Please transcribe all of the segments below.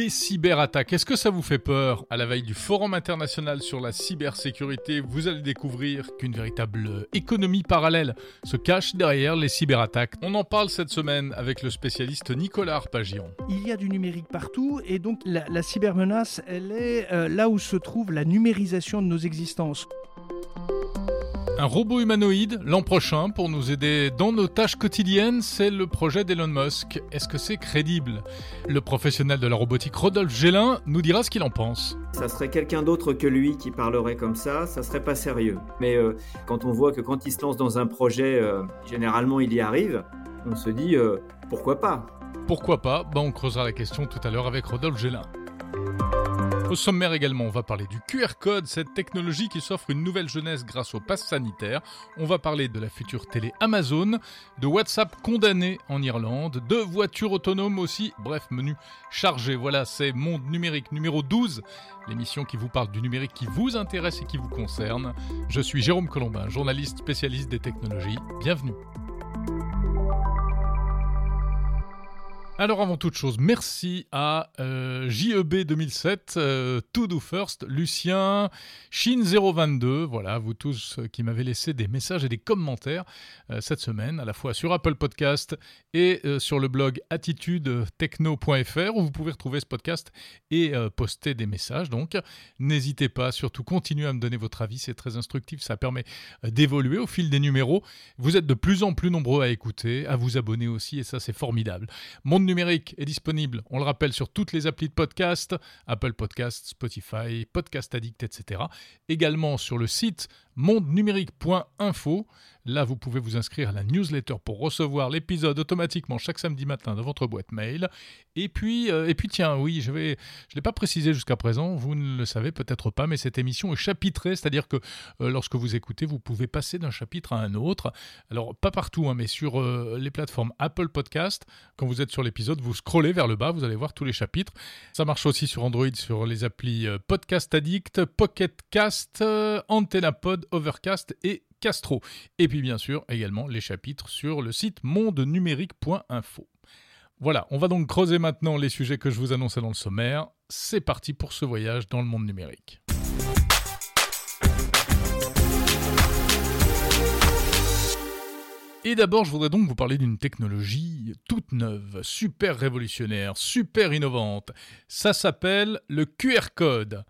Les cyberattaques, est-ce que ça vous fait peur À la veille du Forum international sur la cybersécurité, vous allez découvrir qu'une véritable économie parallèle se cache derrière les cyberattaques. On en parle cette semaine avec le spécialiste Nicolas Arpagian. Il y a du numérique partout et donc la, cybermenace, elle est euh, là où se trouve la numérisation de nos existences. Un robot humanoïde l'an prochain pour nous aider dans nos tâches quotidiennes, c'est le projet d'Elon Musk. Est-ce que c'est crédible? Le professionnel de la robotique Rodolphe Gélin nous dira ce qu'il en pense. Ça serait quelqu'un d'autre que lui qui parlerait comme ça, ça serait pas sérieux. Mais euh, quand on voit que quand il se lance dans un projet, euh, généralement il y arrive, on se dit euh, pourquoi pas? Pourquoi pas? Bah, On creusera la question tout à l'heure avec Rodolphe Gélin. Au sommaire également, on va parler du QR code, cette technologie qui s'offre une nouvelle jeunesse grâce au pass sanitaire. On va parler de la future télé Amazon, de WhatsApp condamné en Irlande, de voitures autonomes aussi. Bref, menu chargé. Voilà, c'est Monde numérique numéro 12, l'émission qui vous parle du numérique qui vous intéresse et qui vous concerne. Je suis Jérôme Colombin, journaliste spécialiste des technologies. Bienvenue. Alors avant toute chose, merci à euh, JEB 2007, euh, To Do First, Lucien, Shin022, voilà, vous tous euh, qui m'avez laissé des messages et des commentaires cette semaine, à la fois sur Apple Podcast et sur le blog attitudetechno.fr où vous pouvez retrouver ce podcast et poster des messages. Donc n'hésitez pas, surtout continuez à me donner votre avis, c'est très instructif, ça permet d'évoluer au fil des numéros. Vous êtes de plus en plus nombreux à écouter, à vous abonner aussi et ça c'est formidable. Numérique est disponible, on le rappelle, sur toutes les applis de podcast, Apple Podcast, Spotify, Podcast Addict, etc. Également sur le site mondenumérique.info. Là, vous pouvez vous inscrire à la newsletter pour recevoir l'épisode automatiquement chaque samedi matin dans votre boîte mail. Et puis, euh, et puis tiens, oui, je je l'ai pas précisé jusqu'à présent, vous ne le savez peut-être pas, mais cette émission est chapitrée, c'est-à-dire que euh, lorsque vous écoutez, vous pouvez passer d'un chapitre à un autre. Alors pas partout, hein, mais sur euh, les plateformes Apple Podcast, quand vous êtes sur l'épisode, vous scrollez vers le bas, vous allez voir tous les chapitres. Ça marche aussi sur Android, sur les applis Podcast Addict, Pocket Cast, Antenna Pod, Overcast et Castro. Et puis bien sûr également les chapitres sur le site mondenumérique.info. Voilà, on va donc creuser maintenant les sujets que je vous annonçais dans le sommaire. C'est parti pour ce voyage dans le monde numérique. Et d'abord, je voudrais donc vous parler d'une technologie toute neuve, super révolutionnaire, super innovante. Ça s'appelle le QR code.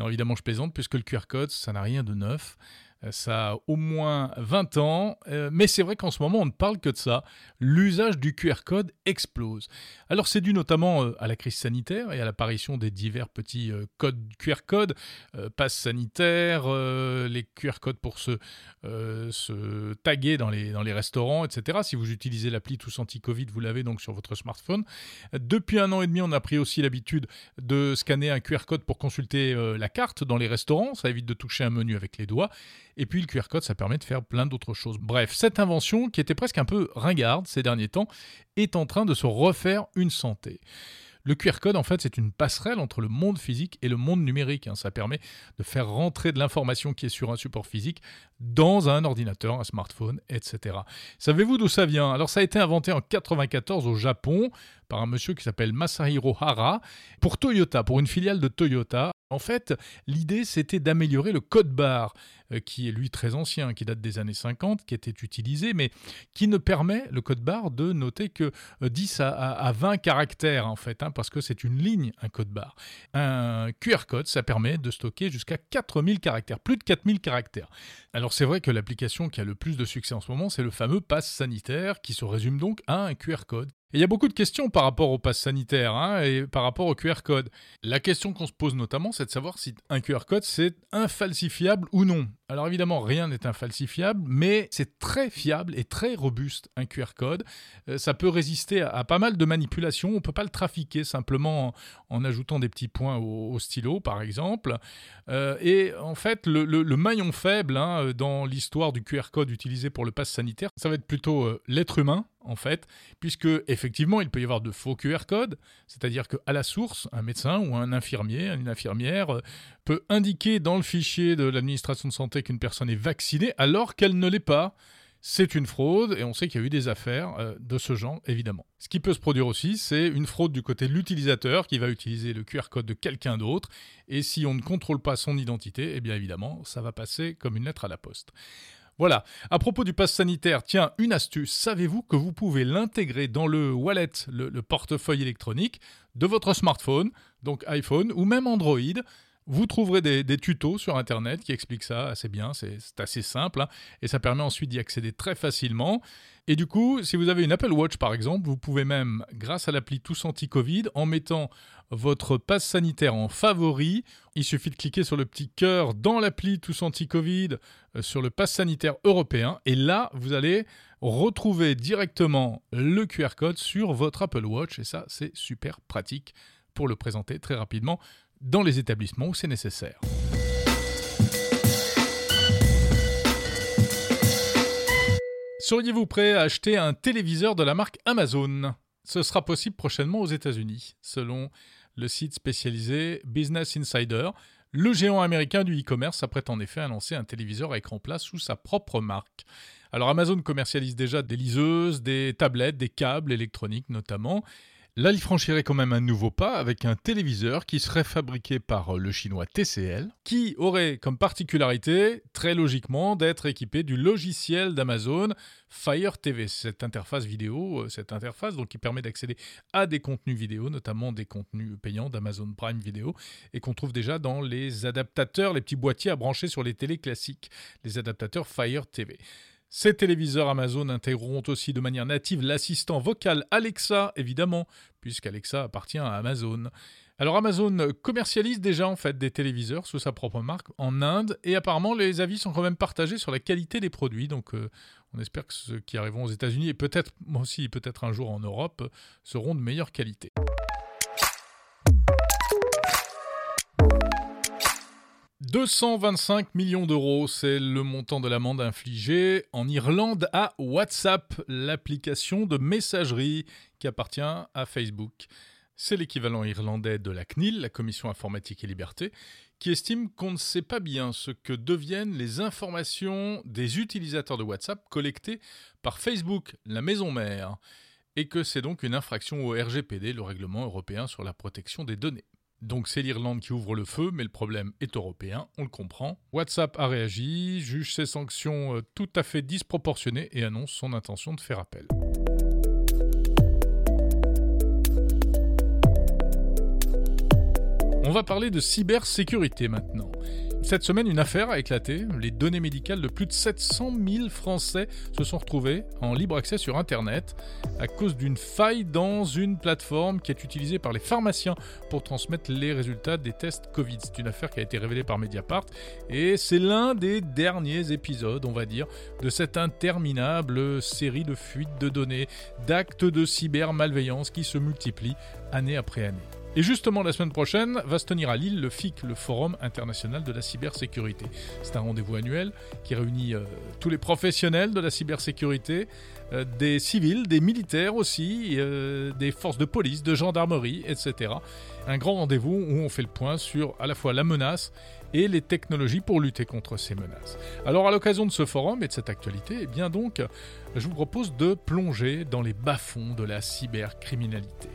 Non, évidemment, je plaisante, puisque le QR code, ça n'a rien de neuf. Euh, ça a au moins 20 ans, euh, mais c'est vrai qu'en ce moment on ne parle que de ça. L'usage du QR code explose. Alors c'est dû notamment euh, à la crise sanitaire et à l'apparition des divers petits codes QR code, passe sanitaire, les QR codes pour se, se taguer dans les, dans les restaurants, etc. Si vous utilisez l'appli Tous Anti-Covid, vous l'avez donc sur votre smartphone. Depuis un an et demi, on a pris aussi l'habitude de scanner un QR code pour consulter la carte dans les restaurants. Ça évite de toucher un menu avec les doigts. Et puis le QR code, ça permet de faire plein d'autres choses. Bref, cette invention, qui était presque un peu ringarde ces derniers temps, est en train de se refaire une santé. Le QR code, en fait, c'est une passerelle entre le monde physique et le monde numérique. Hein. Ça permet de faire rentrer de l'information qui est sur un support physique dans un ordinateur, un smartphone, etc. Savez-vous d'où ça vient? Alors, ça a été inventé en 94 au Japon par un monsieur qui s'appelle Masahiro Hara pour Toyota, pour une filiale de Toyota. En fait, l'idée c'était d'améliorer le code barre, euh, qui est lui très ancien, qui date des années 50, qui était utilisé, mais qui ne permet le code barre de noter que 10 euh, à, 20 caractères en fait, hein, parce que c'est une ligne, un code barre. Un QR code, ça permet de stocker jusqu'à 4000 caractères, plus de 4000 caractères. Alors c'est vrai que l'application qui a le plus de succès en ce moment, c'est le fameux pass sanitaire, qui se résume donc à un QR code il y a beaucoup de questions par rapport au pass sanitaire hein, et par rapport au QR code. La question qu'on se pose notamment, c'est de savoir si un QR code c'est infalsifiable ou non. Alors évidemment, rien n'est infalsifiable, mais c'est très fiable et très robuste un QR code. Euh, ça peut résister à, pas mal de manipulations. On peut pas le trafiquer simplement en, ajoutant des petits points au, stylo, par exemple. Euh, et en fait, le, maillon faible hein, dans l'histoire du QR code utilisé pour le pass sanitaire, ça va être plutôt euh, l'être humain en fait, puisque effectivement il peut y avoir de faux QR codes, c'est-à-dire qu'à la source, un médecin ou un infirmier, une infirmière euh, peut indiquer dans le fichier de l'administration de santé qu'une personne est vaccinée alors qu'elle ne l'est pas. c'est une fraude et on sait qu'il y a eu des affaires euh, de ce genre, évidemment. Ce qui peut se produire aussi, c'est une fraude du côté de l'utilisateur qui va utiliser le QR code de quelqu'un d'autre et si on ne contrôle pas son identité, eh bien évidemment, ça va passer comme une lettre à la poste. Voilà. À propos du pass sanitaire, tiens, une astuce. Savez-vous que vous pouvez l'intégrer dans le wallet, le, portefeuille électronique de votre smartphone, donc iPhone ou même Android vous trouverez des, tutos sur Internet qui expliquent ça assez bien, c'est assez simple, hein, et ça permet ensuite d'y accéder très facilement. Et du coup, si vous avez une Apple Watch par exemple, vous pouvez même, grâce à l'appli Tous Anti-Covid, en mettant votre passe sanitaire en favori, il suffit de cliquer sur le petit cœur dans l'appli Tous Anti-Covid euh, sur le passe sanitaire européen, et là, vous allez retrouver directement le QR code sur votre Apple Watch, et ça, c'est super pratique pour le présenter très rapidement dans les établissements où c'est nécessaire. Seriez-vous prêt à acheter un téléviseur de la marque Amazon? Ce sera possible prochainement aux États-Unis, selon le site spécialisé Business Insider. Le géant américain du e-commerce s'apprête en effet à lancer un téléviseur à écran plat sous sa propre marque. Alors Amazon commercialise déjà des liseuses, des tablettes, des câbles électroniques notamment, Là, il franchirait quand même un nouveau pas avec un téléviseur qui serait fabriqué par le chinois TCL, qui aurait comme particularité, très logiquement, d'être équipé du logiciel d'Amazon Fire TV, cette interface vidéo, euh, cette interface donc qui permet d'accéder à des contenus vidéo, notamment des contenus payants d'Amazon Prime Video, et qu'on trouve déjà dans les adaptateurs, les petits boîtiers à brancher sur les télés classiques, les adaptateurs Fire TV. Ces téléviseurs Amazon intégreront aussi de manière native l'assistant vocal Alexa, évidemment, puisqu'Alexa appartient à Amazon. Alors Amazon commercialise déjà en fait des téléviseurs sous sa propre marque en Inde et apparemment les avis sont quand même partagés sur la qualité des produits. Donc euh, on espère que ceux qui arriveront aux États-Unis et peut-être aussi peut-être un jour en Europe seront de meilleure qualité. 225 millions d'euros, c'est le montant de l'amende infligée en Irlande à WhatsApp, l'application de messagerie qui appartient à Facebook. C'est l'équivalent irlandais de la CNIL, la Commission informatique et liberté, qui estime qu'on ne sait pas bien ce que deviennent les informations des utilisateurs de WhatsApp collectées par Facebook, la maison mère, et que c'est donc une infraction au RGPD, le règlement européen sur la protection des données. Donc c'est l'Irlande qui ouvre le feu, mais le problème est européen, on le comprend. WhatsApp a réagi, juge ces sanctions euh, tout à fait disproportionnées et annonce son intention de faire appel. On va parler de cybersécurité maintenant. Cette semaine, une affaire a éclaté. Les données médicales de plus de 700 000 Français se sont retrouvées en libre accès sur Internet à cause d'une faille dans une plateforme qui est utilisée par les pharmaciens pour transmettre les résultats des tests Covid. C'est une affaire qui a été révélée par Mediapart et c'est l'un des derniers épisodes, on va dire, de cette interminable série de fuites de données, d'actes de cybermalveillance qui se multiplient année après année. Et justement, la semaine prochaine va se tenir à Lille le FIC, le Forum international de la cybersécurité. C'est un rendez-vous annuel qui réunit euh, tous les professionnels de la cybersécurité, euh, des civils, des militaires aussi, euh, des forces de police, de gendarmerie, etc. Un grand rendez-vous où on fait le point sur à la fois la menace et les technologies pour lutter contre ces menaces. Alors à l'occasion de ce forum et de cette actualité, eh je vous propose de plonger dans les bas-fonds de la cybercriminalité.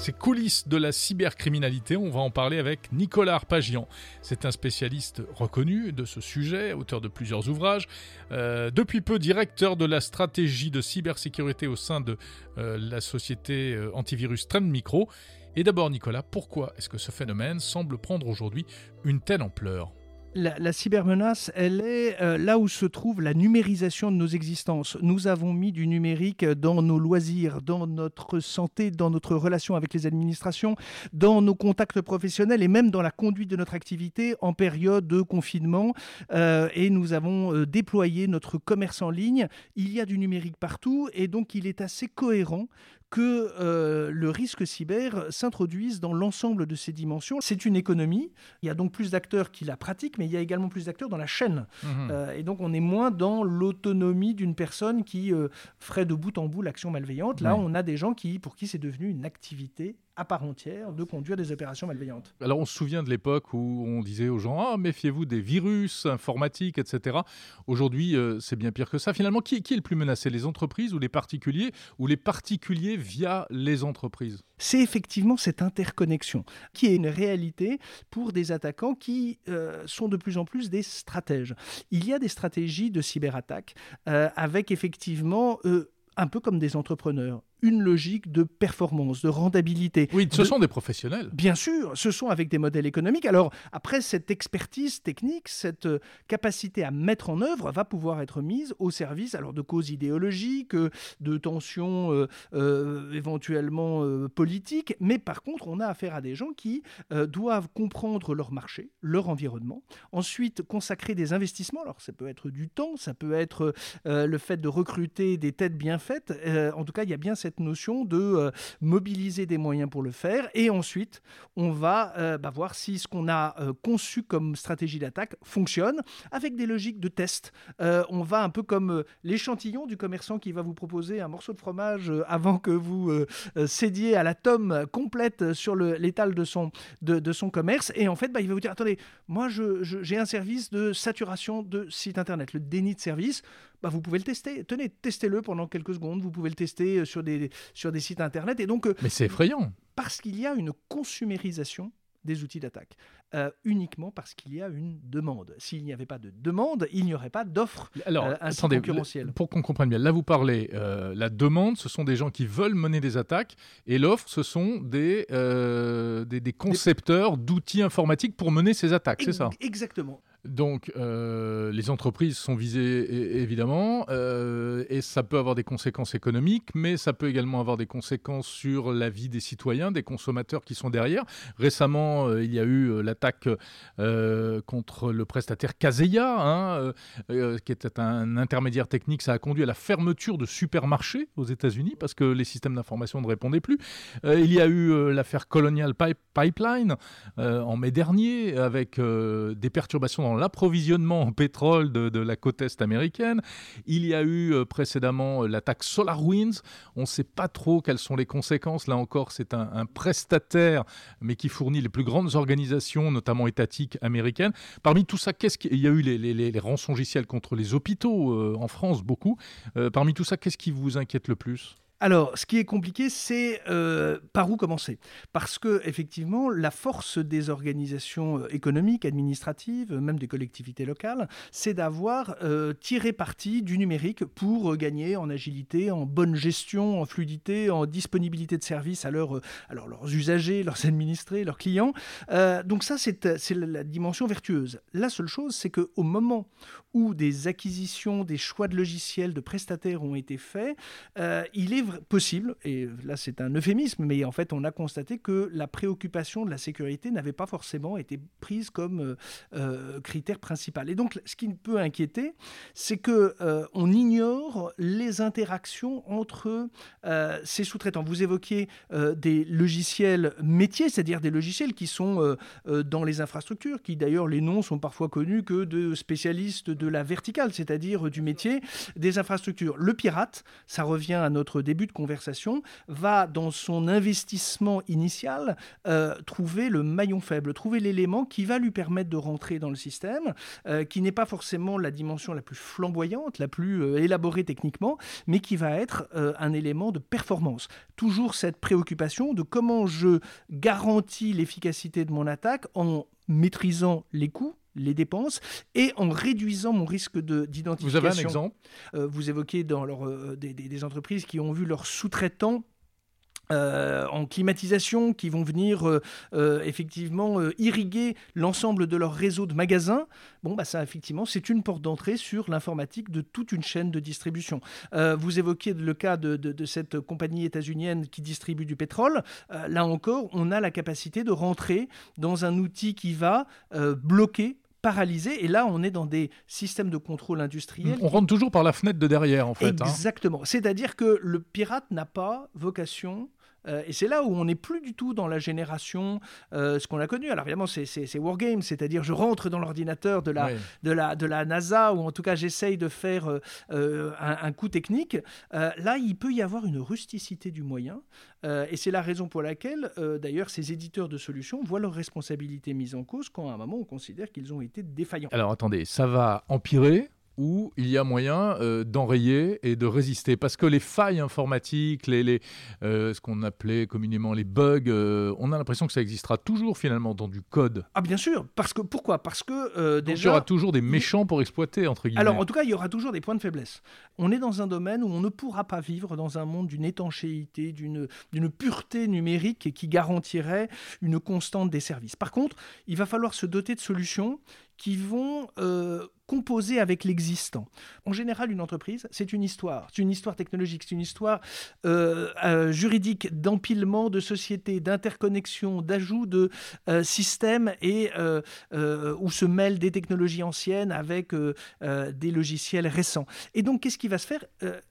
Ces coulisses de la cybercriminalité, on va en parler avec Nicolas Arpagian. C'est un spécialiste reconnu de ce sujet, auteur de plusieurs ouvrages, euh, depuis peu directeur de la stratégie de cybersécurité au sein de euh, la société euh, antivirus Trend Micro. Et d'abord Nicolas, pourquoi est-ce que ce phénomène semble prendre aujourd'hui une telle ampleur? La, cybermenace, elle est euh, là où se trouve la numérisation de nos existences. Nous avons mis du numérique dans nos loisirs, dans notre santé, dans notre relation avec les administrations, dans nos contacts professionnels et même dans la conduite de notre activité en période de confinement. Euh, et nous avons euh, déployé notre commerce en ligne. Il y a du numérique partout et donc il est assez cohérent que euh, le risque cyber s'introduise dans l'ensemble de ces dimensions. C'est une économie. Il y a donc plus d'acteurs qui la pratiquent, mais il y a également plus d'acteurs dans la chaîne. Mhm. Euh, et donc on est moins dans l'autonomie d'une personne qui euh, ferait de bout en bout l'action malveillante. Là, on a des gens qui, pour qui c'est devenu une activité à part entière de conduire des opérations malveillantes. Alors on se souvient de l'époque où on disait aux gens ah, méfiez-vous des virus informatiques, etc. Aujourd'hui, euh, c'est bien pire que ça. Finalement, qui, qui est le plus menacé Les entreprises ou les particuliers Ou les particuliers via les entreprises? C'est effectivement cette interconnexion qui est une réalité pour des attaquants qui euh, sont de plus en plus des stratèges. Il y a des stratégies de cyberattaque euh, avec effectivement un peu comme des entrepreneurs une logique de performance, de rentabilité. Oui, ce sont des professionnels. Bien sûr, ce sont avec des modèles économiques. Alors après, cette expertise technique, cette euh, capacité à mettre en œuvre va pouvoir être mise au service alors de causes idéologiques, euh, de tensions euh, éventuellement politiques, mais par contre, on a affaire à des gens qui doivent comprendre leur marché, leur environnement, ensuite consacrer des investissements. Alors ça peut être du temps, ça peut être le fait de recruter des têtes bien faites. en tout cas, il y a bien cette notion de euh, mobiliser des moyens pour le faire. Et ensuite, on va euh, bah, voir si ce qu'on a euh, conçu comme stratégie d'attaque fonctionne avec des logiques de test. on va un peu comme l'échantillon du commerçant qui va vous proposer un morceau de fromage avant que vous cédiez à la tome complète sur l'étal de son, de, son commerce. Et en fait, bah, il va vous dire, attendez, moi j'ai un service de saturation de site internet, le déni de service. Bah, vous pouvez le tester. Tenez, testez-le pendant quelques secondes. Vous pouvez le tester euh, sur des, sur des sites internet. Et donc, euh, Mais c'est effrayant. Parce qu'il y a une consumérisation des outils d'attaque, euh, uniquement parce qu'il y a une demande. S'il n'y avait pas de demande, il n'y aurait pas d'offre Alors, attendez, Pour qu'on comprenne bien, là vous parlez, la demande, ce sont des gens qui veulent mener des attaques, et l'offre, ce sont des, des, des, concepteurs d'outils informatiques pour mener ces attaques, c'est ça? Exactement. Donc, euh, les entreprises sont visées évidemment, euh, et ça peut avoir des conséquences économiques, mais ça peut également avoir des conséquences sur la vie des citoyens, des consommateurs qui sont derrière. Récemment, euh, il y a eu l'attaque contre le prestataire Kaseya, hein, qui était un intermédiaire technique. Ça a conduit à la fermeture de supermarchés aux États-Unis parce que les systèmes d'information ne répondaient plus. il y a eu l'affaire Colonial Pipeline en mai dernier, avec des perturbations l'approvisionnement en pétrole de, la côte est américaine. Il y a eu euh, précédemment euh, l'attaque SolarWinds. On ne sait pas trop quelles sont les conséquences. Là encore, c'est un, prestataire, mais qui fournit les plus grandes organisations, notamment étatiques américaines. Parmi tout ça, qu'est-ce qu'il y a eu les, les, les, rançongiciels contre les hôpitaux euh, en France, beaucoup. parmi tout ça, qu'est-ce qui vous inquiète le plus? Alors, ce qui est compliqué, c'est euh, par où commencer? Parce que, effectivement, la force des organisations euh, économiques, administratives, même des collectivités locales, c'est d'avoir euh, tiré parti du numérique pour gagner en agilité, en bonne gestion, en fluidité, en disponibilité de services à, leurs usagers, leurs administrés, leurs clients. donc ça, c'est la dimension vertueuse. La seule chose, c'est qu'au moment où des acquisitions, des choix de logiciels, de prestataires ont été faits, il est possible, et là c'est un euphémisme, mais en fait on a constaté que la préoccupation de la sécurité n'avait pas forcément été prise comme euh, euh, critère principal. Et donc ce qui peut inquiéter, c'est que euh, on ignore les interactions entre ces sous-traitants. Vous évoquiez des logiciels métiers, c'est-à-dire des logiciels qui sont dans les infrastructures, qui d'ailleurs les noms sont parfois connus que de spécialistes de la verticale, c'est-à-dire du métier des infrastructures. Le pirate, ça revient à notre de conversation, va dans son investissement initial euh, trouver le maillon faible, trouver l'élément qui va lui permettre de rentrer dans le système, euh, qui n'est pas forcément la dimension la plus flamboyante, la plus euh, élaborée techniquement, mais qui va être un élément de performance. Toujours cette préoccupation de comment je garantis l'efficacité de mon attaque en maîtrisant les coûts, les dépenses et en réduisant mon risque d'identification. Vous avez un exemple? euh, Vous évoquez dans leur, euh, des, entreprises qui ont vu leurs sous-traitants euh, en climatisation qui vont venir effectivement irriguer l'ensemble de leur réseau de magasins, bon, bah ça effectivement c'est une porte d'entrée sur l'informatique de toute une chaîne de distribution. vous évoquiez le cas de, de cette compagnie états-unienne qui distribue du pétrole. là encore, on a la capacité de rentrer dans un outil qui va bloquer paralysé. Et là, on est dans des systèmes de contrôle industriel. On rentre toujours par la fenêtre de derrière, en fait. Hein. Exactement. C'est-à-dire que le pirate n'a pas vocation Euh, et c'est là où on n'est plus du tout dans la génération, euh, ce qu'on a connu. Alors évidemment, c'est Wargame, c'est-à-dire je rentre dans l'ordinateur de la, de, la, de la NASA, ou en tout cas j'essaye de faire euh, un, coup technique. là, il peut y avoir une rusticité du moyen. et c'est la raison pour laquelle, d'ailleurs, ces éditeurs de solutions voient leur responsabilité mise en cause quand à un moment on considère qu'ils ont été défaillants. Alors attendez, ça va empirer où il y a moyen euh, d'enrayer et de résister. Parce que les failles informatiques, les, les euh, ce qu'on appelait communément les bugs, euh, on a l'impression que ça existera toujours finalement dans du code. Ah bien sûr, parce que pourquoi? Parce que déjà... il y aura toujours des méchants pour exploiter, entre guillemets. Alors en tout cas, il y aura toujours des points de faiblesse. On est dans un domaine où on ne pourra pas vivre dans un monde d'une étanchéité, d'une pureté numérique qui garantirait une constante des services. Par contre, il va falloir se doter de solutions qui vont composer avec l'existant. En général, une entreprise, c'est une histoire. C'est une histoire technologique, c'est une histoire euh, euh, juridique d'empilement de sociétés, d'interconnexion, d'ajout de euh, systèmes et où se mêlent des technologies anciennes avec des logiciels récents. Et donc, qu'est-ce qui va se faire?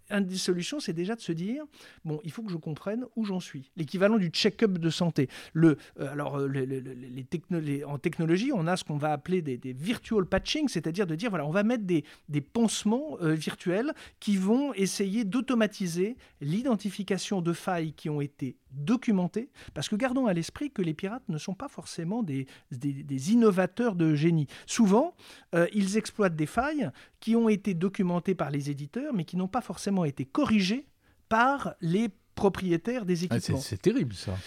Une des solutions, c'est déjà de se dire bon, il faut que je comprenne où j'en suis. L'équivalent du check-up de santé. Le, alors, en technologie, on a ce qu'on va appeler des, des virtual patching, c'est-à-dire de dire voilà, on va mettre des, pansements euh, virtuels qui vont essayer d'automatiser l'identification de failles qui ont été documentées, parce que gardons à l'esprit que les pirates ne sont pas forcément des, des, innovateurs de génie. Souvent, euh, ils exploitent des failles qui ont été documentées par les éditeurs, mais qui n'ont pas forcément été corrigées par les propriétaires des ah, équipements. c'est terrible ça.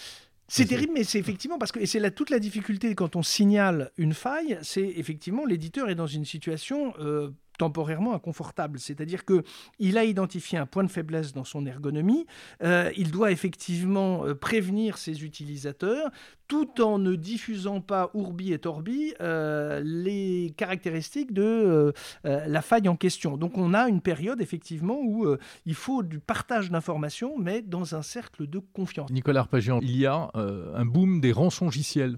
C'est terrible, mais c'est effectivement parce que et c'est là toute la difficulté quand on signale une faille, c'est effectivement l'éditeur est dans une situation euh, temporairement inconfortable. C'est-à-dire que il a identifié un point de faiblesse dans son ergonomie. Euh, il doit effectivement euh, prévenir ses utilisateurs tout en ne diffusant pas ourbi et torbi euh, les caractéristiques de la faille en question. Donc on a une période effectivement où il faut du partage d'informations, mais dans un cercle de confiance. Nicolas Arpagian, il y a un boom des rançongiciels,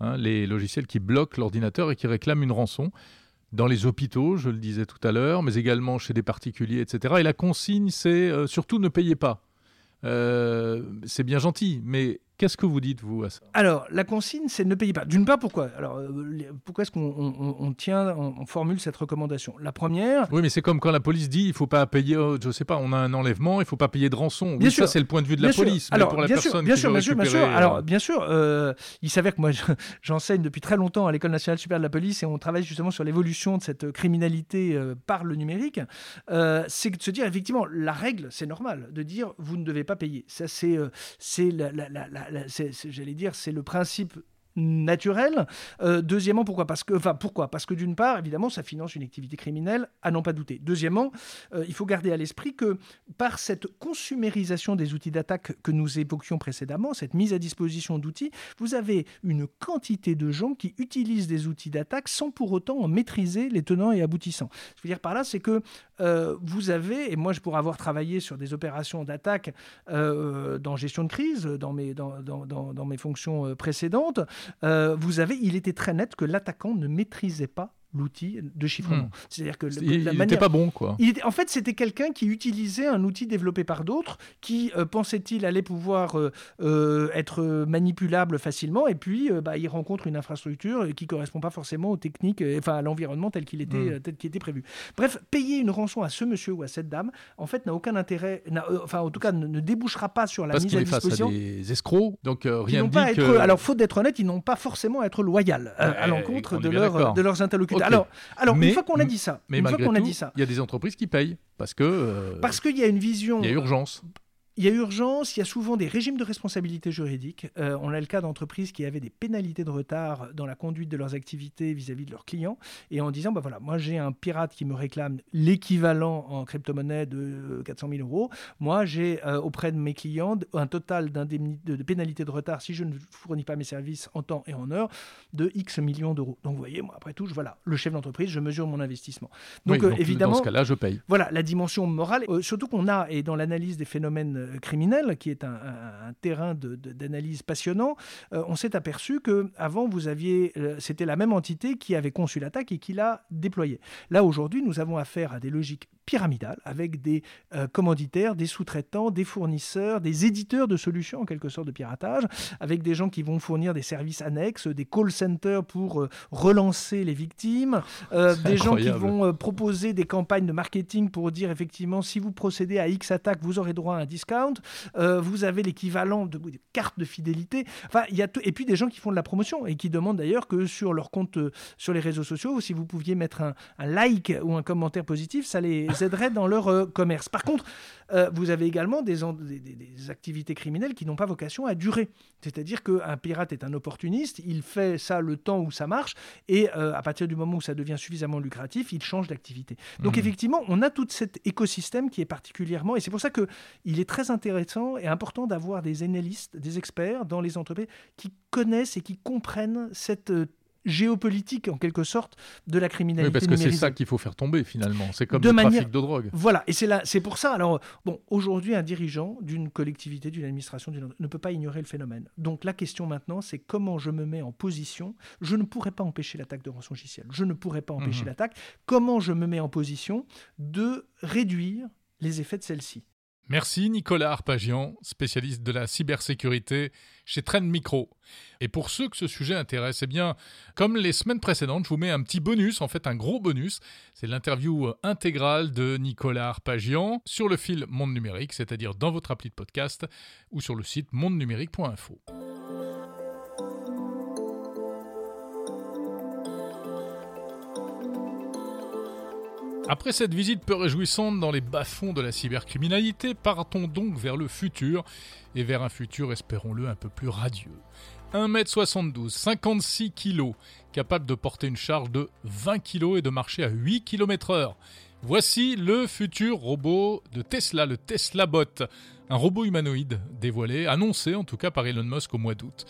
hein, les logiciels qui bloquent l'ordinateur et qui réclament une rançon dans les hôpitaux, je le disais tout à l'heure, mais également chez des particuliers, etc. Et la consigne, c'est euh, surtout ne payez pas. Euh, c'est bien gentil, mais Qu'est-ce que vous dites, vous, à ça? Alors, la consigne, c'est ne payer pas. D'une part, pourquoi? Alors, euh, pourquoi est-ce qu'on tient, on, formule cette recommandation? La première... Oui, mais c'est comme quand la police dit, il ne faut pas payer, oh, je ne sais pas, on a un enlèvement, il ne faut pas payer de rançon. Bien sûr. ça, c'est le point de vue de la police. Alors, pour la bien personne sûr, bien sûr, bien sûr, bien sûr. Alors, bien sûr, euh, il s'avère que moi, j'enseigne depuis très longtemps à l'École nationale supérieure de la police et on travaille justement sur l'évolution de cette criminalité euh, par le numérique. c'est de se dire, effectivement, la règle, c'est normal, de dire, vous ne devez pas payer. Ça, c'est c'est la, la j'allais dire, c'est le principe naturel. Euh, deuxièmement, pourquoi? Parce que, enfin, pourquoi? Parce que d'une part, évidemment, ça finance une activité criminelle, à n'en pas douter. Deuxièmement, euh, il faut garder à l'esprit que par cette consumérisation des outils d'attaque que nous évoquions précédemment, cette mise à disposition d'outils, vous avez une quantité de gens qui utilisent des outils d'attaque sans pour autant en maîtriser les tenants et aboutissants. Ce que je veux dire par là, c'est que euh, vous avez, et moi je pourrais avoir travaillé sur des opérations d'attaque dans gestion de crise, dans mes, fonctions précédentes, euh, vous avez, il était très net que l'attaquant ne maîtrisait pas l'outil de chiffrement. Hmm. C'est-à-dire que il n'était pas bon, quoi. en fait, c'était quelqu'un qui utilisait un outil développé par d'autres, qui euh, pensait-il allait pouvoir euh, euh, être manipulable facilement, et puis bah, il rencontre une infrastructure qui correspond pas forcément aux techniques, enfin à l'environnement tel qu'il était, hmm. tel était prévu. Bref, payer une rançon à ce monsieur ou à cette dame, en fait, n'a aucun intérêt, enfin en tout cas, ne, débouchera pas sur la mise à disposition. Face à des escrocs, donc rien ne dit pas que... Alors, faute d'être honnête, ils n'ont pas forcément à être loyaux à l'encontre de, leur, de leurs interlocuteurs. Alors, alors une fois qu'on a dit ça, mais une fois qu'on a dit ça, il y a des entreprises qui payent parce que euh, parce qu'il y a une vision. Il y a urgence. Il y a urgence, il y a souvent des régimes de responsabilité juridique. Euh, on a le cas d'entreprises qui avaient des pénalités de retard dans la conduite de leurs activités vis-à-vis de leurs clients et en disant bah voilà, moi j'ai un pirate qui me réclame l'équivalent en crypto-monnaie de 400 000 euros. Moi j'ai euh, auprès de mes clients un total de, pénalités de retard si je ne fournis pas mes services en temps et en heure de X millions d'euros. Donc vous voyez, moi après tout, je, voilà, le chef d'entreprise, je mesure mon investissement. Donc, euh, évidemment, dans ce cas-là, je paye. Voilà, la dimension morale, surtout qu'on a, et dans l'analyse des phénomènes criminel, qui est un, terrain d'analyse passionnant, euh, on s'est aperçu que avant vous euh, c'était la même entité qui avait conçu l'attaque et qui l'a déployée. Là aujourd'hui, nous avons affaire à des logiques pyramidale avec des commanditaires, des sous-traitants, des fournisseurs, des éditeurs de solutions en quelque sorte de piratage, avec des gens qui vont fournir des services annexes, des call centers pour relancer les victimes, des gens qui vont proposer des campagnes de marketing pour dire effectivement si vous procédez à X attaque, vous aurez droit à un discount. vous avez l'équivalent de, de cartes de fidélité. Enfin, y a et puis des gens qui font de la promotion et qui demandent d'ailleurs que sur leur compte sur les réseaux sociaux, si vous pouviez mettre un, like ou un commentaire positif, ça les aiderait dans leur euh, commerce. Par contre, euh, vous avez également des, des, activités criminelles qui n'ont pas vocation à durer. C'est-à-dire qu'un pirate est un opportuniste, il fait ça le temps où ça marche, et euh, à partir du moment où ça devient suffisamment lucratif, il change d'activité. Donc mmh. effectivement, on a tout cet écosystème qui est particulièrement, et c'est pour ça qu'il est très intéressant et important d'avoir des analystes, des experts dans les entreprises qui connaissent et qui comprennent cette géopolitique en quelque sorte de la criminalité. Oui, parce que c'est ça qu'il faut faire tomber finalement. C'est comme le trafic de drogue. Voilà, et c'est là, c'est pour ça. Alors bon, aujourd'hui, un dirigeant d'une collectivité, d'une administration, ne peut pas ignorer le phénomène. Donc la question maintenant, c'est comment je me mets en position. Je ne pourrais pas empêcher l'attaque de rançon Je ne pourrais pas empêcher mhm. l'attaque. Comment je me mets en position de réduire les effets de celle-ci? Merci Nicolas Arpagian, spécialiste de la cybersécurité chez Trend Micro. Et pour ceux que ce sujet intéresse, eh bien, comme les semaines précédentes, je vous mets un petit bonus, en fait un gros bonus. C'est l'interview intégrale de Nicolas Arpagian sur le fil Monde Numérique, c'est-à-dire dans votre appli de podcast ou sur le site mondenumérique.info. Après cette visite peu réjouissante dans les bas-fonds de la cybercriminalité, partons donc vers le futur, et vers un futur, espérons-le, un peu plus radieux. 1m72, 56 kg, capable de porter une charge de 20 kg et de marcher à 8 km/h. Voici le futur robot de Tesla, le Tesla Bot, un robot humanoïde dévoilé, annoncé en tout cas par Elon Musk au mois d'août.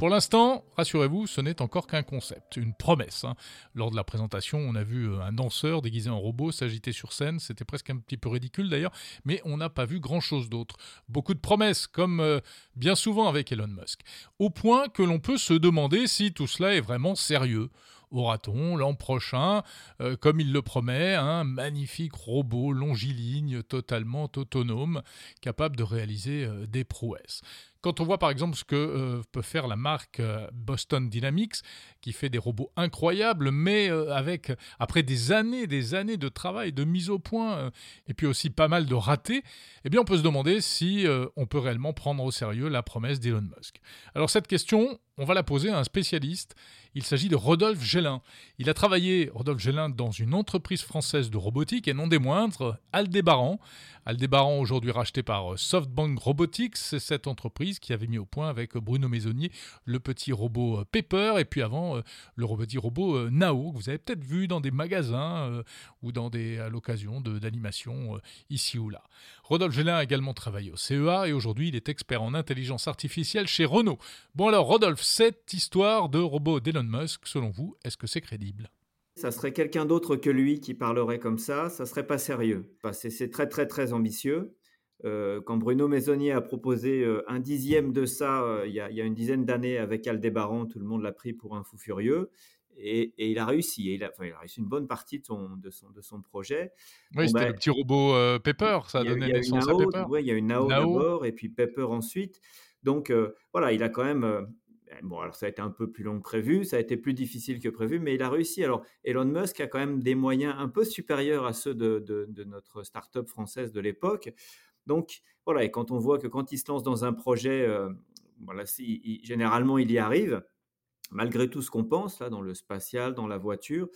Pour l'instant, rassurez-vous, ce n'est encore qu'un concept, une promesse. Hein. Lors de la présentation, on a vu euh, un danseur déguisé en robot s'agiter sur scène, c'était presque un petit peu ridicule d'ailleurs, mais on n'a pas vu grand-chose d'autre. Beaucoup de promesses, comme euh, bien souvent avec Elon Musk, au point que l'on peut se demander si tout cela est vraiment sérieux aura-t-on l'an prochain, euh, comme il le promet, un magnifique robot longiligne totalement autonome, capable de réaliser des prouesses? Quand on voit par exemple ce que euh, peut faire la marque euh, Boston Dynamics, qui fait des robots incroyables, mais euh, avec après des années, des années de travail, de mise au point, et puis aussi pas mal de ratés, eh bien on peut se demander si on peut réellement prendre au sérieux la promesse d'Elon Musk. Alors cette question, on va la poser à un spécialiste. Il s'agit de Rodolphe Gélin. Il a travaillé, Rodolphe Gélin, dans une entreprise française de robotique et non des moindres, Aldébaran. Aldébaran, aujourd'hui racheté par SoftBank Robotics, c'est cette entreprise qui avait mis au point avec Bruno Maisonnier le petit robot Pepper et puis avant euh, le petit robot euh, Nao que vous avez peut-être vu dans des magasins euh, ou dans à l'occasion d'animation ici ou là. Rodolphe Gélin a également travaillé au CEA et aujourd'hui il est expert en intelligence artificielle chez Renault. Bon alors Rodolphe, cette histoire de robot d'Elon Musk, selon vous, est-ce que c'est crédible? Ça serait quelqu'un d'autre que lui qui parlerait comme ça, ça serait pas sérieux. c'est très très très ambitieux. Euh, quand Bruno Maisonnier a proposé euh, un dixième de ça euh, il, y a, une dizaine d'années avec Aldébaran, tout le monde l'a pris pour un fou furieux. Et, il a réussi. il, a, réussi une bonne partie de son, de son, de son projet. Oui, c'était ben, le petit robot Pepper, ça a, donné naissance à Pepper. Oui, il y a une Nao, d'abord et puis Pepper ensuite. Donc voilà, il a quand même Bon, alors ça a été un peu plus long que prévu, ça a été plus difficile que prévu, mais il a réussi. Alors, Elon Musk a quand même des moyens un peu supérieurs à ceux de, de, notre start-up française de l'époque. Donc, voilà, et quand on voit que quand il se lance dans un projet, euh, voilà, si, généralement il y arrive, malgré tout ce qu'on pense, là, dans le spatial, dans la voiture.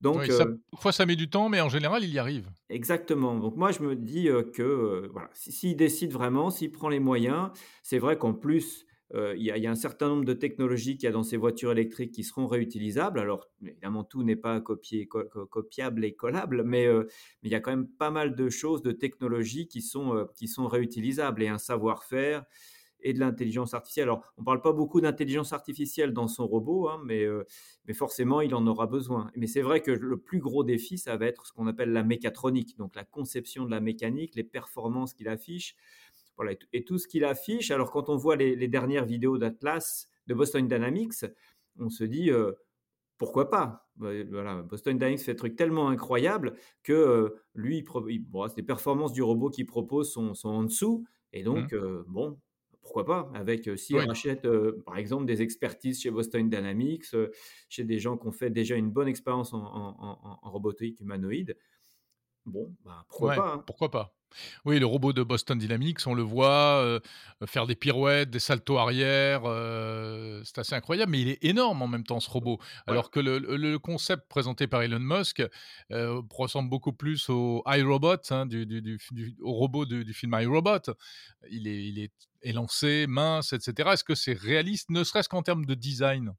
Donc, euh, parfois ça met du temps, mais en général, il y arrive. Exactement. Donc moi, je me dis euh, que voilà, s'il décide vraiment, s'il prend les moyens, c'est vrai qu'en plus, euh, il y, a un certain nombre de technologies qu'il y a dans ces voitures électriques qui seront réutilisables. Alors, évidemment, tout n'est pas copiable et collable, euh, mais, il y a quand même pas mal de choses, de technologies qui sont, euh, réutilisables et un savoir-faire et de l'intelligence artificielle. Alors, on ne parle pas beaucoup d'intelligence artificielle dans son robot, hein, mais forcément, il en aura besoin. Mais c'est vrai que le plus gros défi, ça va être ce qu'on appelle la mécatronique, donc la conception de la mécanique, les performances qu'il affiche et, tout ce qu'il affiche. Alors quand on voit les, dernières vidéos d'Atlas, de Boston Dynamics, on se dit, euh, pourquoi pas? Voilà, Boston Dynamics fait des trucs tellement incroyables que lui, les performances du robot qu'il propose sont, sont, en dessous. Et donc, mmh. bon, pourquoi pas? Avec si on achète par exemple des expertises chez Boston Dynamics, chez des gens qui ont fait déjà une bonne expérience en, robotique humanoïde, bon, bah, pourquoi pas hein. Pourquoi pas oui, le robot de Boston Dynamics, on le voit euh, faire des pirouettes, des saltos arrière. Euh, c'est assez incroyable, mais il est énorme en même temps, ce robot. Alors que le, concept présenté par Elon Musk euh, ressemble beaucoup plus au iRobot, hein, du, au robot du, film iRobot. Il est, il est élancé, mince, etc. Est-ce que c'est réaliste, ne serait-ce qu'en termes de design?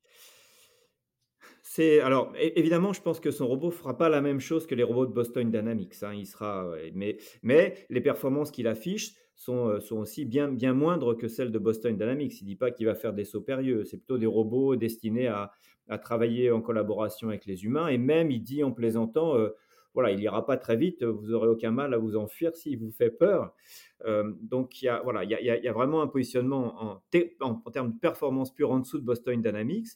Alors évidemment, je pense que son robot fera pas la même chose que les robots de Boston Dynamics. Hein. il sera, mais, mais les performances qu'il affiche sont, euh, sont aussi bien, bien moindres que celles de Boston Dynamics. Il dit pas qu'il va faire des sauts périlleux. C'est plutôt des robots destinés à, à, travailler en collaboration avec les humains. Et même, il dit en plaisantant, euh, voilà, il ira pas très vite. Vous aurez aucun mal à vous enfuir s'il vous fait peur. Euh, donc il y a, y a, vraiment un positionnement en, en, en termes de performance pure en dessous de Boston Dynamics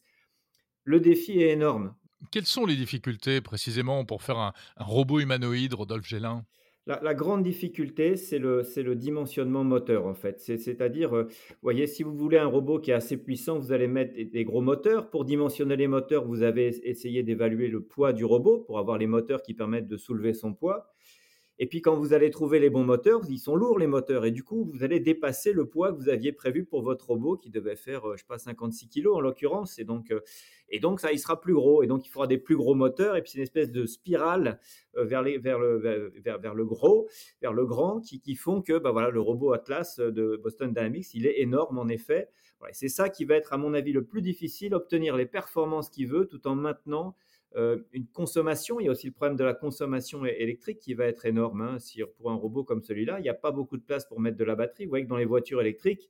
le défi est énorme. Quelles sont les difficultés précisément pour faire un, robot humanoïde, Rodolphe Gélin? La, grande difficulté, c'est le, le, dimensionnement moteur, en fait. C'est-à-dire, euh, vous voyez, si vous voulez un robot qui est assez puissant, vous allez mettre des gros moteurs. Pour dimensionner les moteurs, vous avez essayé d'évaluer le poids du robot pour avoir les moteurs qui permettent de soulever son poids. Et puis quand vous allez trouver les bons moteurs, ils sont lourds les moteurs, et du coup vous allez dépasser le poids que vous aviez prévu pour votre robot qui devait faire, euh, je sais pas, 56 kg en l'occurrence, et donc euh, et donc ça il sera plus gros, et donc il faudra des plus gros moteurs, et puis c'est une espèce de spirale euh, vers, les, vers, le, vers, le gros, vers le grand, qui, qui font que bah voilà le robot Atlas de Boston Dynamics il est énorme en effet. c'est ça qui va être à mon avis le plus difficile, obtenir les performances qu'il veut tout en maintenant euh, une consommation. Il y a aussi le problème de la consommation électrique qui va être énorme. Hein. Si pour un robot comme celui-là, il n'y a pas beaucoup de place pour mettre de la batterie. Vous voyez que dans les voitures électriques,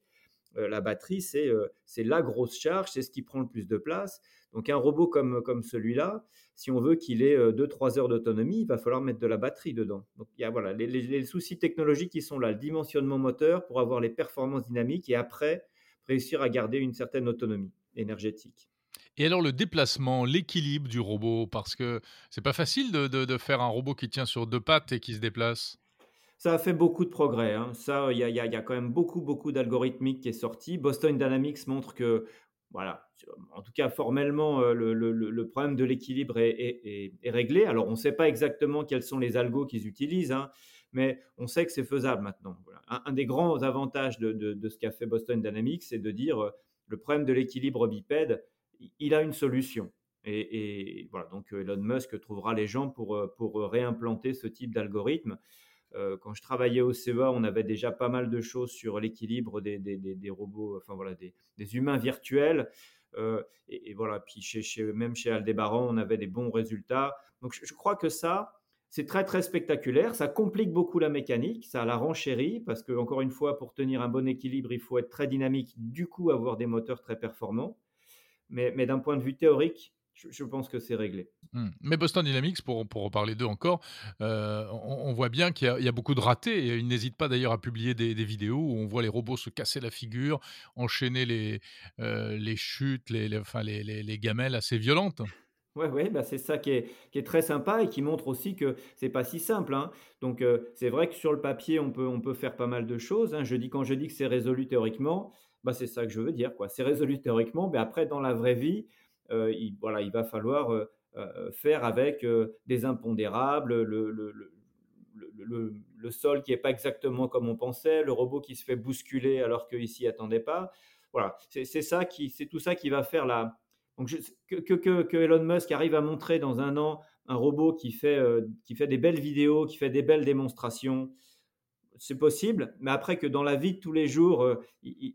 euh, la batterie, euh, c'est la grosse charge, c'est ce qui prend le plus de place. Donc un robot comme, comme celui-là, si on veut qu'il ait 2-3 heures d'autonomie, il va falloir mettre de la batterie dedans. Donc il y a voilà, les, les, soucis technologiques qui sont là, le dimensionnement moteur pour avoir les performances dynamiques et après réussir à garder une certaine autonomie énergétique. Et alors le déplacement, l'équilibre du robot, parce que c'est pas facile de, faire un robot qui tient sur deux pattes et qui se déplace. Ça a fait beaucoup de progrès. Hein. Ça, il y, a, quand même beaucoup, beaucoup d'algorithmiques qui est sorti. Boston Dynamics montre que, voilà, en tout cas formellement, euh, le, problème de l'équilibre est, réglé. Alors, on ne sait pas exactement quels sont les algos qu'ils utilisent, hein, mais on sait que c'est faisable maintenant. Un, des grands avantages de, ce qu'a fait Boston Dynamics, c'est de dire euh, le problème de l'équilibre bipède, il a une solution. Et, voilà, donc euh, Elon Musk trouvera les gens pour, euh, pour réimplanter ce type d'algorithme. Euh, quand je travaillais au CEA, on avait déjà pas mal de choses sur l'équilibre des, robots, enfin voilà, des, humains virtuels. et, voilà, puis même chez Aldébaran, on avait des bons résultats. Donc je, crois que ça, c'est très très spectaculaire. Ça complique beaucoup la mécanique, ça la renchérit parce que encore une fois, pour tenir un bon équilibre, il faut être très dynamique, du coup avoir des moteurs très performants mais, d'un point de vue théorique, je, pense que c'est réglé. Hmm. Mais Boston Dynamics, pour, pour reparler d'eux encore, euh, on, voit bien qu'il y, a beaucoup de ratés. Et ils n'hésitent pas d'ailleurs à publier des, vidéos où on voit les robots se casser la figure, enchaîner les, euh, les chutes, les, enfin, les, les, gamelles assez violentes. Oui, ouais, bah c'est ça qui est, qui est, très sympa et qui montre aussi que c'est pas si simple. Hein. Donc euh, c'est vrai que sur le papier, on peut, on peut faire pas mal de choses. Hein. Je dis, quand je dis que c'est résolu théoriquement, bah, c'est ça que je veux dire. Quoi. C'est résolu théoriquement, mais après, dans la vraie vie, il, voilà, il va falloir euh, euh, faire avec des impondérables, le, le, le, le sol qui n'est pas exactement comme on pensait, le robot qui se fait bousculer alors qu'il s'y attendait pas. Voilà, c'est ça qui, c'est tout ça qui va faire la. Donc que, que, que, Elon Musk arrive à montrer dans un an un robot qui fait, qui fait des belles vidéos, qui fait des belles démonstrations, c'est possible, mais après que dans la vie de tous les jours, euh,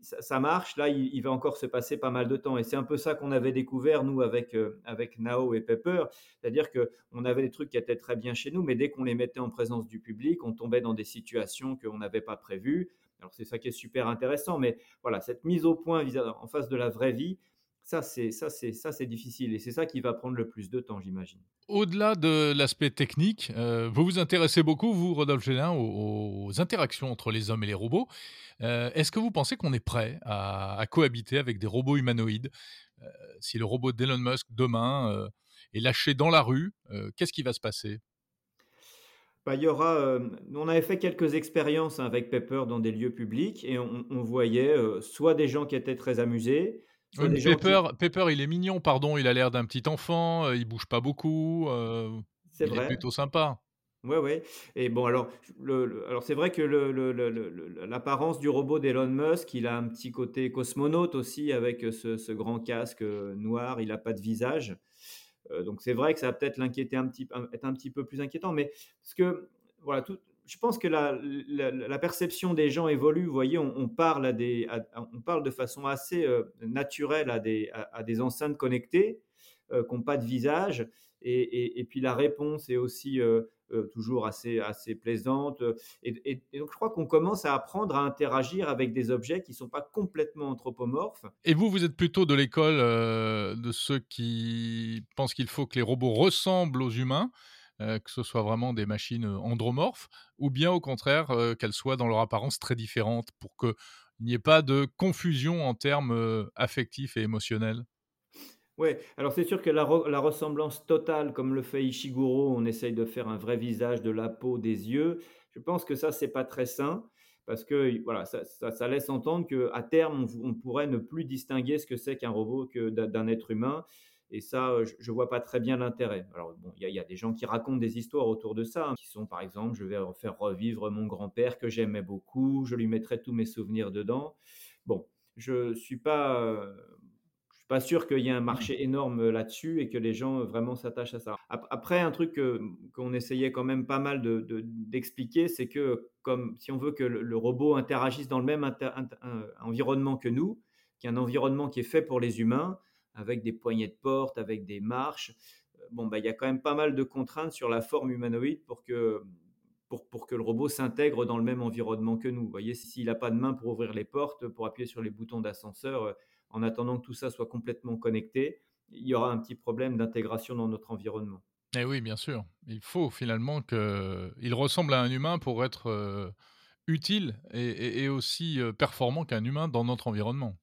ça, marche, là, il, va encore se passer pas mal de temps. Et c'est un peu ça qu'on avait découvert, nous, avec, euh, avec Nao et Pepper. C'est-à-dire qu'on avait des trucs qui étaient très bien chez nous, mais dès qu'on les mettait en présence du public, on tombait dans des situations qu'on n'avait pas prévues. Alors, c'est ça qui est super intéressant. Mais voilà, cette mise au point en face de la vraie vie, ça, c'est ça, c'est ça, c'est difficile et c'est ça qui va prendre le plus de temps, j'imagine. Au-delà de l'aspect technique, euh, vous vous intéressez beaucoup, vous, Rodolphe Gélin, aux, interactions entre les hommes et les robots. Euh, est-ce que vous pensez qu'on est prêt à, cohabiter avec des robots humanoïdes euh, Si le robot d'Elon Musk demain et lâché dans la rue, qu'est-ce qui va se passer? Bah, il y aura, on avait fait quelques expériences hein, avec Pepper dans des lieux publics et on, voyait soit des gens qui étaient très amusés, Pepper, il est mignon, pardon, il a l'air d'un petit enfant, il bouge pas beaucoup, c'est il est plutôt sympa. Ouais, ouais. Et bon, alors, alors c'est vrai que l'apparence du robot d'Elon Musk, il a un petit côté cosmonaute aussi avec ce, grand casque noir. Il n'a pas de visage. donc c'est vrai que ça va peut-être l'inquiéter un petit, être un petit peu plus inquiétant. Mais parce que voilà, tout, je pense que la, perception des gens évolue. Vous voyez, on, parle, de façon assez naturelle à des, enceintes connectées qui n'ont pas de visage. Et, et, puis la réponse est aussi euh, toujours assez, plaisante. Et, donc, je crois qu'on commence à apprendre à interagir avec des objets qui ne sont pas complètement anthropomorphes. Et vous, vous êtes plutôt de l'école euh, de ceux qui pensent qu'il faut que les robots ressemblent aux humains euh, que ce soit vraiment des machines andromorphes, ou bien au contraire qu'elles soient dans leur apparence très différente pour qu'il n'y ait pas de confusion en termes affectifs et émotionnels? Oui, alors c'est sûr que la, ressemblance totale, comme le fait Ishiguro, on essaye de faire un vrai visage de la peau, des yeux. Je pense que ça, c'est pas très sain parce que voilà, ça, laisse entendre qu'à terme, on, pourrait ne plus distinguer ce que c'est qu'un robot que d'un être humain. Et ça, je ne vois pas très bien l'intérêt. Alors, bon, il y, a des gens qui racontent des histoires autour de ça, hein, qui sont, par exemple, je vais faire revivre mon grand-père que j'aimais beaucoup, je lui mettrai tous mes souvenirs dedans. Bon, je suis pas, euh, pas sûr qu'il y ait un marché énorme euh, là-dessus et que les gens euh, vraiment s'attachent à ça. Après, un truc qu'on essayait quand même pas mal d'expliquer, c'est que comme si on veut que le, robot interagisse dans le même environnement que nous, qui est un environnement qui est fait pour les humains, avec des poignées de porte, avec des marches, euh, bon, bah, il y a quand même pas mal de contraintes sur la forme humanoïde pour que, le robot s'intègre dans le même environnement que nous. Vous voyez, s'il n'a pas de main pour ouvrir les portes, pour appuyer sur les boutons d'ascenseur, en attendant que tout ça soit complètement connecté, il y aura un petit problème d'intégration dans notre environnement. Eh oui, bien sûr. Il faut finalement qu'il ressemble à un humain pour être euh, utile et, aussi euh, performant qu'un humain dans notre environnement.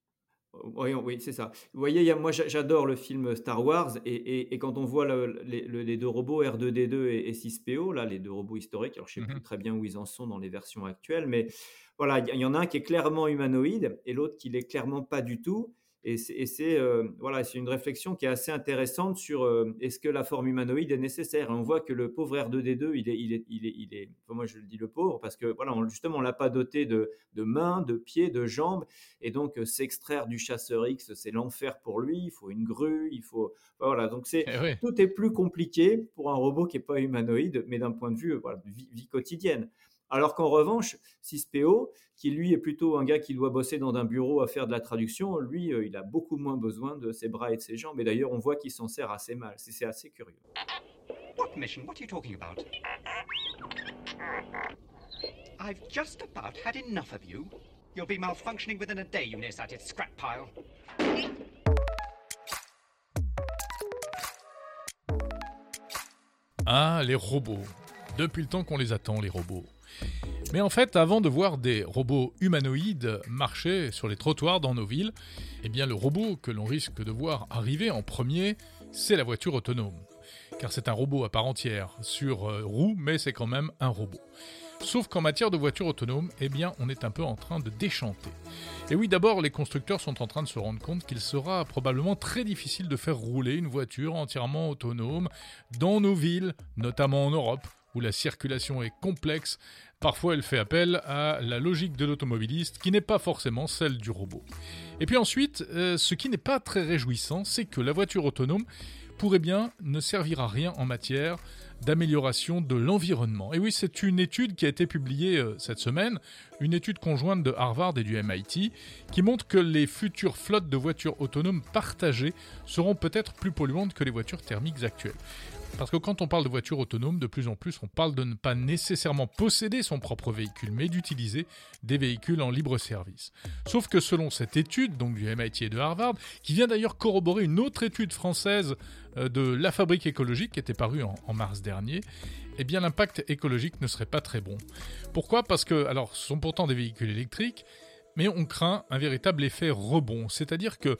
Oui, oui c'est ça. Vous voyez, moi j'adore le film Star Wars et, quand on voit les, deux robots R2D2 et, 6PO, là, les deux robots historiques, alors je ne sais plus très bien où ils en sont dans les versions actuelles, mais voilà, il y en a un qui est clairement humanoïde et l'autre qui l'est clairement pas du tout. Et c'est euh, voilà, c'est une réflexion qui est assez intéressante sur euh, est-ce que la forme humanoïde est nécessaire? on voit que le pauvre R2D2, il est, il est, il est, il est moi je le dis le pauvre parce que voilà, justement on l'a pas doté de, de, mains, de pieds, de jambes, et donc euh, s'extraire du chasseur X, c'est l'enfer pour lui. Il faut une grue, il faut voilà, donc c'est eh tout est plus compliqué pour un robot qui est pas humanoïde, mais d'un point de vue voilà, vie quotidienne. Alors qu'en revanche, 6PO, qui lui est plutôt un gars qui doit bosser dans un bureau à faire de la traduction, lui, euh, il a beaucoup moins besoin de ses bras et de ses jambes. Et d'ailleurs, on voit qu'il s'en sert assez mal. C'est assez curieux. What mission? What are you talking about? I've just about had enough of you. You'll be malfunctioning within a day, you nearsighted scrap pile. Ah, les robots. Depuis le temps qu'on les attend, les robots. Mais en fait, avant de voir des robots humanoïdes marcher sur les trottoirs dans nos villes, eh bien le robot que l'on risque de voir arriver en premier, c'est la voiture autonome. Car c'est un robot à part entière, sur euh, roue, mais c'est quand même un robot. Sauf qu'en matière de voiture autonome, eh bien, on est un peu en train de déchanter. Et oui, d'abord, les constructeurs sont en train de se rendre compte qu'il sera probablement très difficile de faire rouler une voiture entièrement autonome dans nos villes, notamment en Europe, où la circulation est complexe, parfois elle fait appel à la logique de l'automobiliste qui n'est pas forcément celle du robot. Et puis ensuite, euh, ce qui n'est pas très réjouissant, c'est que la voiture autonome pourrait bien ne servir à rien en matière d'amélioration de l'environnement. Et oui, c'est une étude qui a été publiée euh, cette semaine, une étude conjointe de Harvard et du MIT, qui montre que les futures flottes de voitures autonomes partagées seront peut-être plus polluantes que les voitures thermiques actuelles. Parce que quand on parle de voiture autonome, de plus en plus, on parle de ne pas nécessairement posséder son propre véhicule, mais d'utiliser des véhicules en libre service. Sauf que selon cette étude, donc du MIT et de Harvard, qui vient d'ailleurs corroborer une autre étude française euh, de la fabrique écologique qui était parue en, mars dernier, eh bien l'impact écologique ne serait pas très bon. Pourquoi? Parce que, alors, ce sont pourtant des véhicules électriques, mais on craint un véritable effet rebond, c'est-à-dire que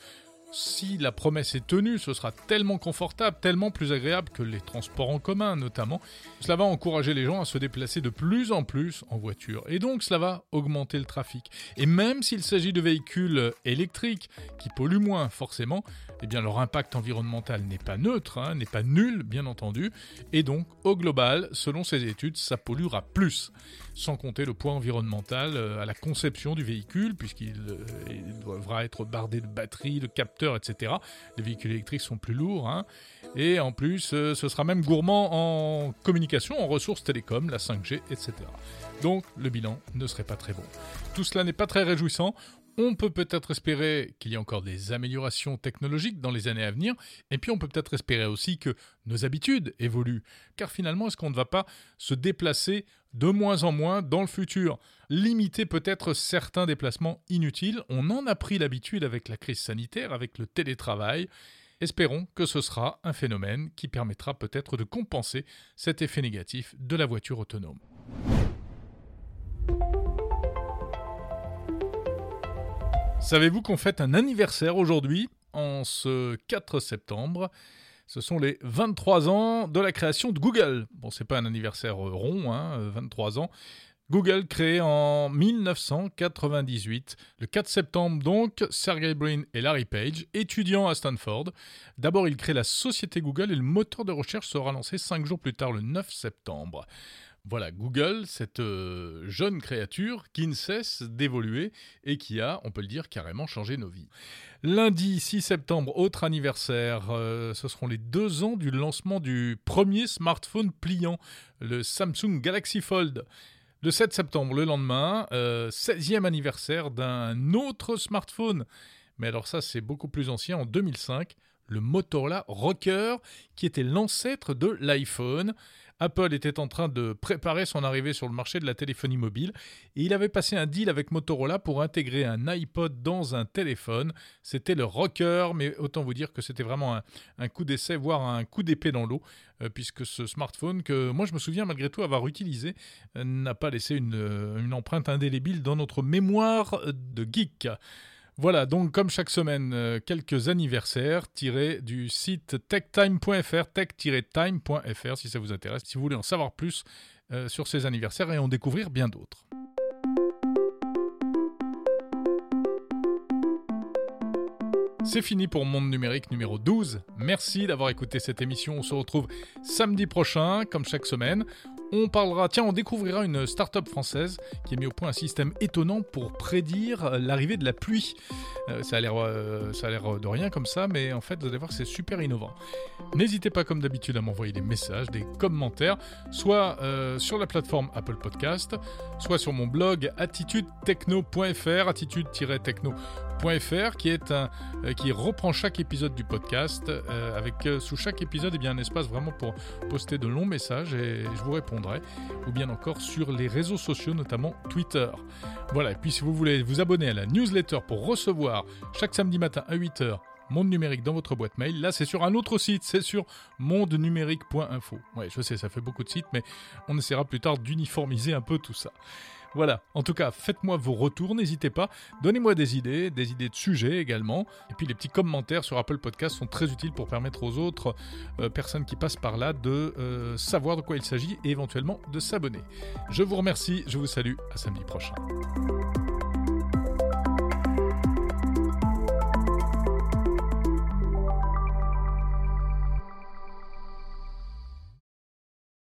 si la promesse est tenue, ce sera tellement confortable, tellement plus agréable que les transports en commun notamment. Cela va encourager les gens à se déplacer de plus en plus en voiture. Et donc cela va augmenter le trafic. Et même s'il s'agit de véhicules électriques qui polluent moins forcément, eh bien leur impact environnemental n'est pas neutre, hein, n'est pas nul bien entendu. Et donc au global, selon ces études, ça polluera plus sans compter le poids environnemental euh, à la conception du véhicule, puisqu'il euh, devra être bardé de batteries, de capteurs, etc. Les véhicules électriques sont plus lourds, hein. et en plus, euh, ce sera même gourmand en communication, en ressources télécom, la 5G, etc. Donc, le bilan ne serait pas très bon. Tout cela n'est pas très réjouissant. On peut peut-être espérer qu'il y ait encore des améliorations technologiques dans les années à venir, et puis on peut peut-être espérer aussi que nos habitudes évoluent, car finalement, est-ce qu'on ne va pas se déplacer de moins en moins dans le futur? Limiter peut-être certains déplacements inutiles, on en a pris l'habitude avec la crise sanitaire, avec le télétravail. Espérons que ce sera un phénomène qui permettra peut-être de compenser cet effet négatif de la voiture autonome. Savez-vous qu'on fête un anniversaire aujourd'hui, en ce 4 septembre? Ce sont les 23 ans de la création de Google. Bon, c'est pas un anniversaire rond, hein, 23 ans. Google créé en 1998, le 4 septembre donc, Sergey Brin et Larry Page, étudiants à Stanford. D'abord, ils créent la société Google et le moteur de recherche sera lancé 5 jours plus tard, le 9 septembre. Voilà, Google, cette euh, jeune créature qui ne cesse d'évoluer et qui a, on peut le dire, carrément changé nos vies. Lundi 6 septembre, autre anniversaire, euh, ce seront les deux ans du lancement du premier smartphone pliant, le Samsung Galaxy Fold. Le 7 septembre, le lendemain, 16e euh, anniversaire d'un autre smartphone. Mais alors ça, c'est beaucoup plus ancien, en 2005, le Motorola Rocker, qui était l'ancêtre de l'iPhone. Apple était en train de préparer son arrivée sur le marché de la téléphonie mobile et il avait passé un deal avec Motorola pour intégrer un iPod dans un téléphone. C'était le rocker, mais autant vous dire que c'était vraiment un, coup d'essai, voire un coup d'épée dans l'eau, euh, puisque ce smartphone que moi je me souviens malgré tout avoir utilisé euh, n'a pas laissé une, euh, une empreinte indélébile dans notre mémoire de geek. Voilà, donc comme chaque semaine, euh, quelques anniversaires tirés du site techtime.fr, tech-time.fr si ça vous intéresse, si vous voulez en savoir plus euh, sur ces anniversaires et en découvrir bien d'autres. C'est fini pour Monde Numérique numéro 12. Merci d'avoir écouté cette émission. On se retrouve samedi prochain, comme chaque semaine on parlera, tiens, on découvrira une start-up française qui a mis au point un système étonnant pour prédire l'arrivée de la pluie. Euh, ça a l'air euh, ça a l'air de rien comme ça, mais en fait, vous allez voir, c'est super innovant. N'hésitez pas, comme d'habitude, à m'envoyer des messages, des commentaires, soit euh, sur la plateforme Apple Podcast, soit sur mon blog attitudetechno.fr, attitude-techno.fr qui est un qui reprend chaque épisode du podcast avec sous chaque épisode eh bien un espace vraiment pour poster de longs messages et je vous réponds ou bien encore sur les réseaux sociaux, notamment Twitter. Voilà, et puis si vous voulez vous abonner à la newsletter pour recevoir chaque samedi matin à 8h Monde Numérique dans votre boîte mail. Là, c'est sur un autre site, c'est sur mondenumérique.info. Ouais, je sais, ça fait beaucoup de sites, mais on essaiera plus tard d'uniformiser un peu tout ça. Voilà, en tout cas, faites-moi vos retours, n'hésitez pas. Donnez-moi des idées, des idées de sujets également. Et puis les petits commentaires sur Apple Podcast sont très utiles pour permettre aux autres euh, personnes qui passent par là de euh, savoir de quoi il s'agit et éventuellement de s'abonner. Je vous remercie, je vous salue, à samedi prochain.